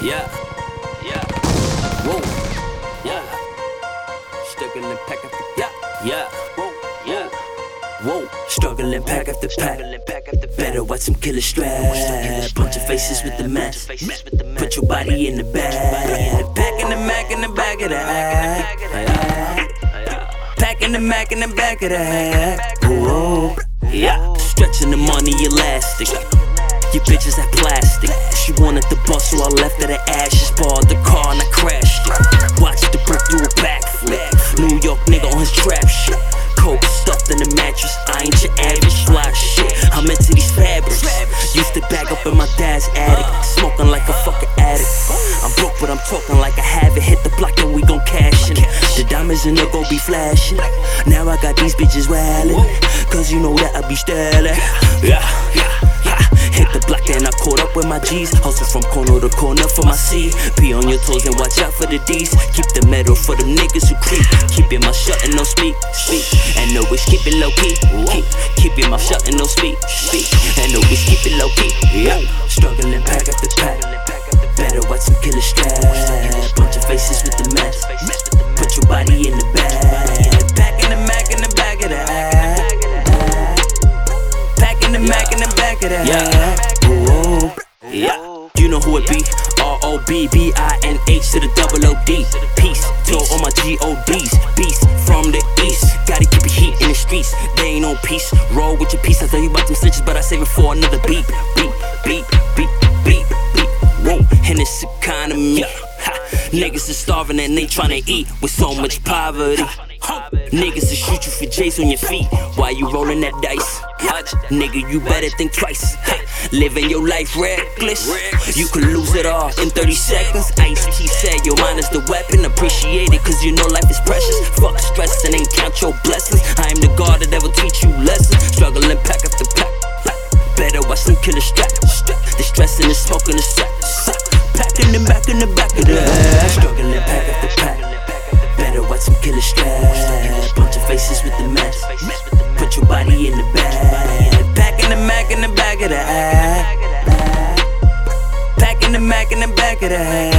Yeah, yeah, whoa, yeah. Struggling pack after yeah, yeah, whoa, yeah, whoa. Struggling pack after pack. Better watch some killer strap. Bunch of faces with the mask. Put your body in the bag. Packing the Mac in the back of that. Packing the Mac in the back of the that. Whoa, yeah. Stretching the money elastic. Your bitches that plastic. She wanted the bus, so I left her the ashes. Bought the car and I crashed it. Watched the brick do a backflip. New York nigga on his trap shit. Coke stuffed in the mattress. I ain't your average fly shit. I'm into these fabrics. Used to back up in my dad's attic. Smoking like a fucking addict. I'm broke, but I'm talking like I have it. Hit the block and we gon' cash in. The diamonds in the gon' be flashing. Now I got these bitches wildin'. Cause you know that I be styling. Yeah, yeah, yeah. Hit the block and I caught up with my G's. Hustle from corner to corner for my C. Be on your toes and watch out for the D's. Keep the metal for them niggas who creep. Keep your mouth shut and no speak, speak. And always keep it low key. Keep, keep my shut and no speak, speak. And always keep it low key. Yeah. Struggling pack after pack. Better watch some killer strap. Bunch of faces with the mask. Put your body in the bag. Packing the Mac in the back of that. Packing the Mac in the back of. Yeah. Whoa. Yeah. You know who it be? R O B B I N H to the double O D. Peace to all my G O Ds. Beast from the east. Gotta keep it heat in the streets. They ain't on peace. Roll with your piece. I tell you about them stitches, but I save it for another beat. Beat, beat, beat, beat, beat. Whoa, and it's economy. Ha. Niggas is starving and they tryna eat with so much poverty. Niggas will shoot you for J's on your feet while you rolling that dice. Nigga, you better think twice. Living your life reckless. You could lose it all in 30 seconds. Ice T said, Your mind is the weapon. Appreciate it, cause you know life is precious. Fuck stress and ain't count your blessings. I am the God that will teach you lessons. Struggling pack after pack. Better watch them killer strap. The stress and the smoke and the sack. Packing them back in the back of the Struggling pack after pack. back of the head.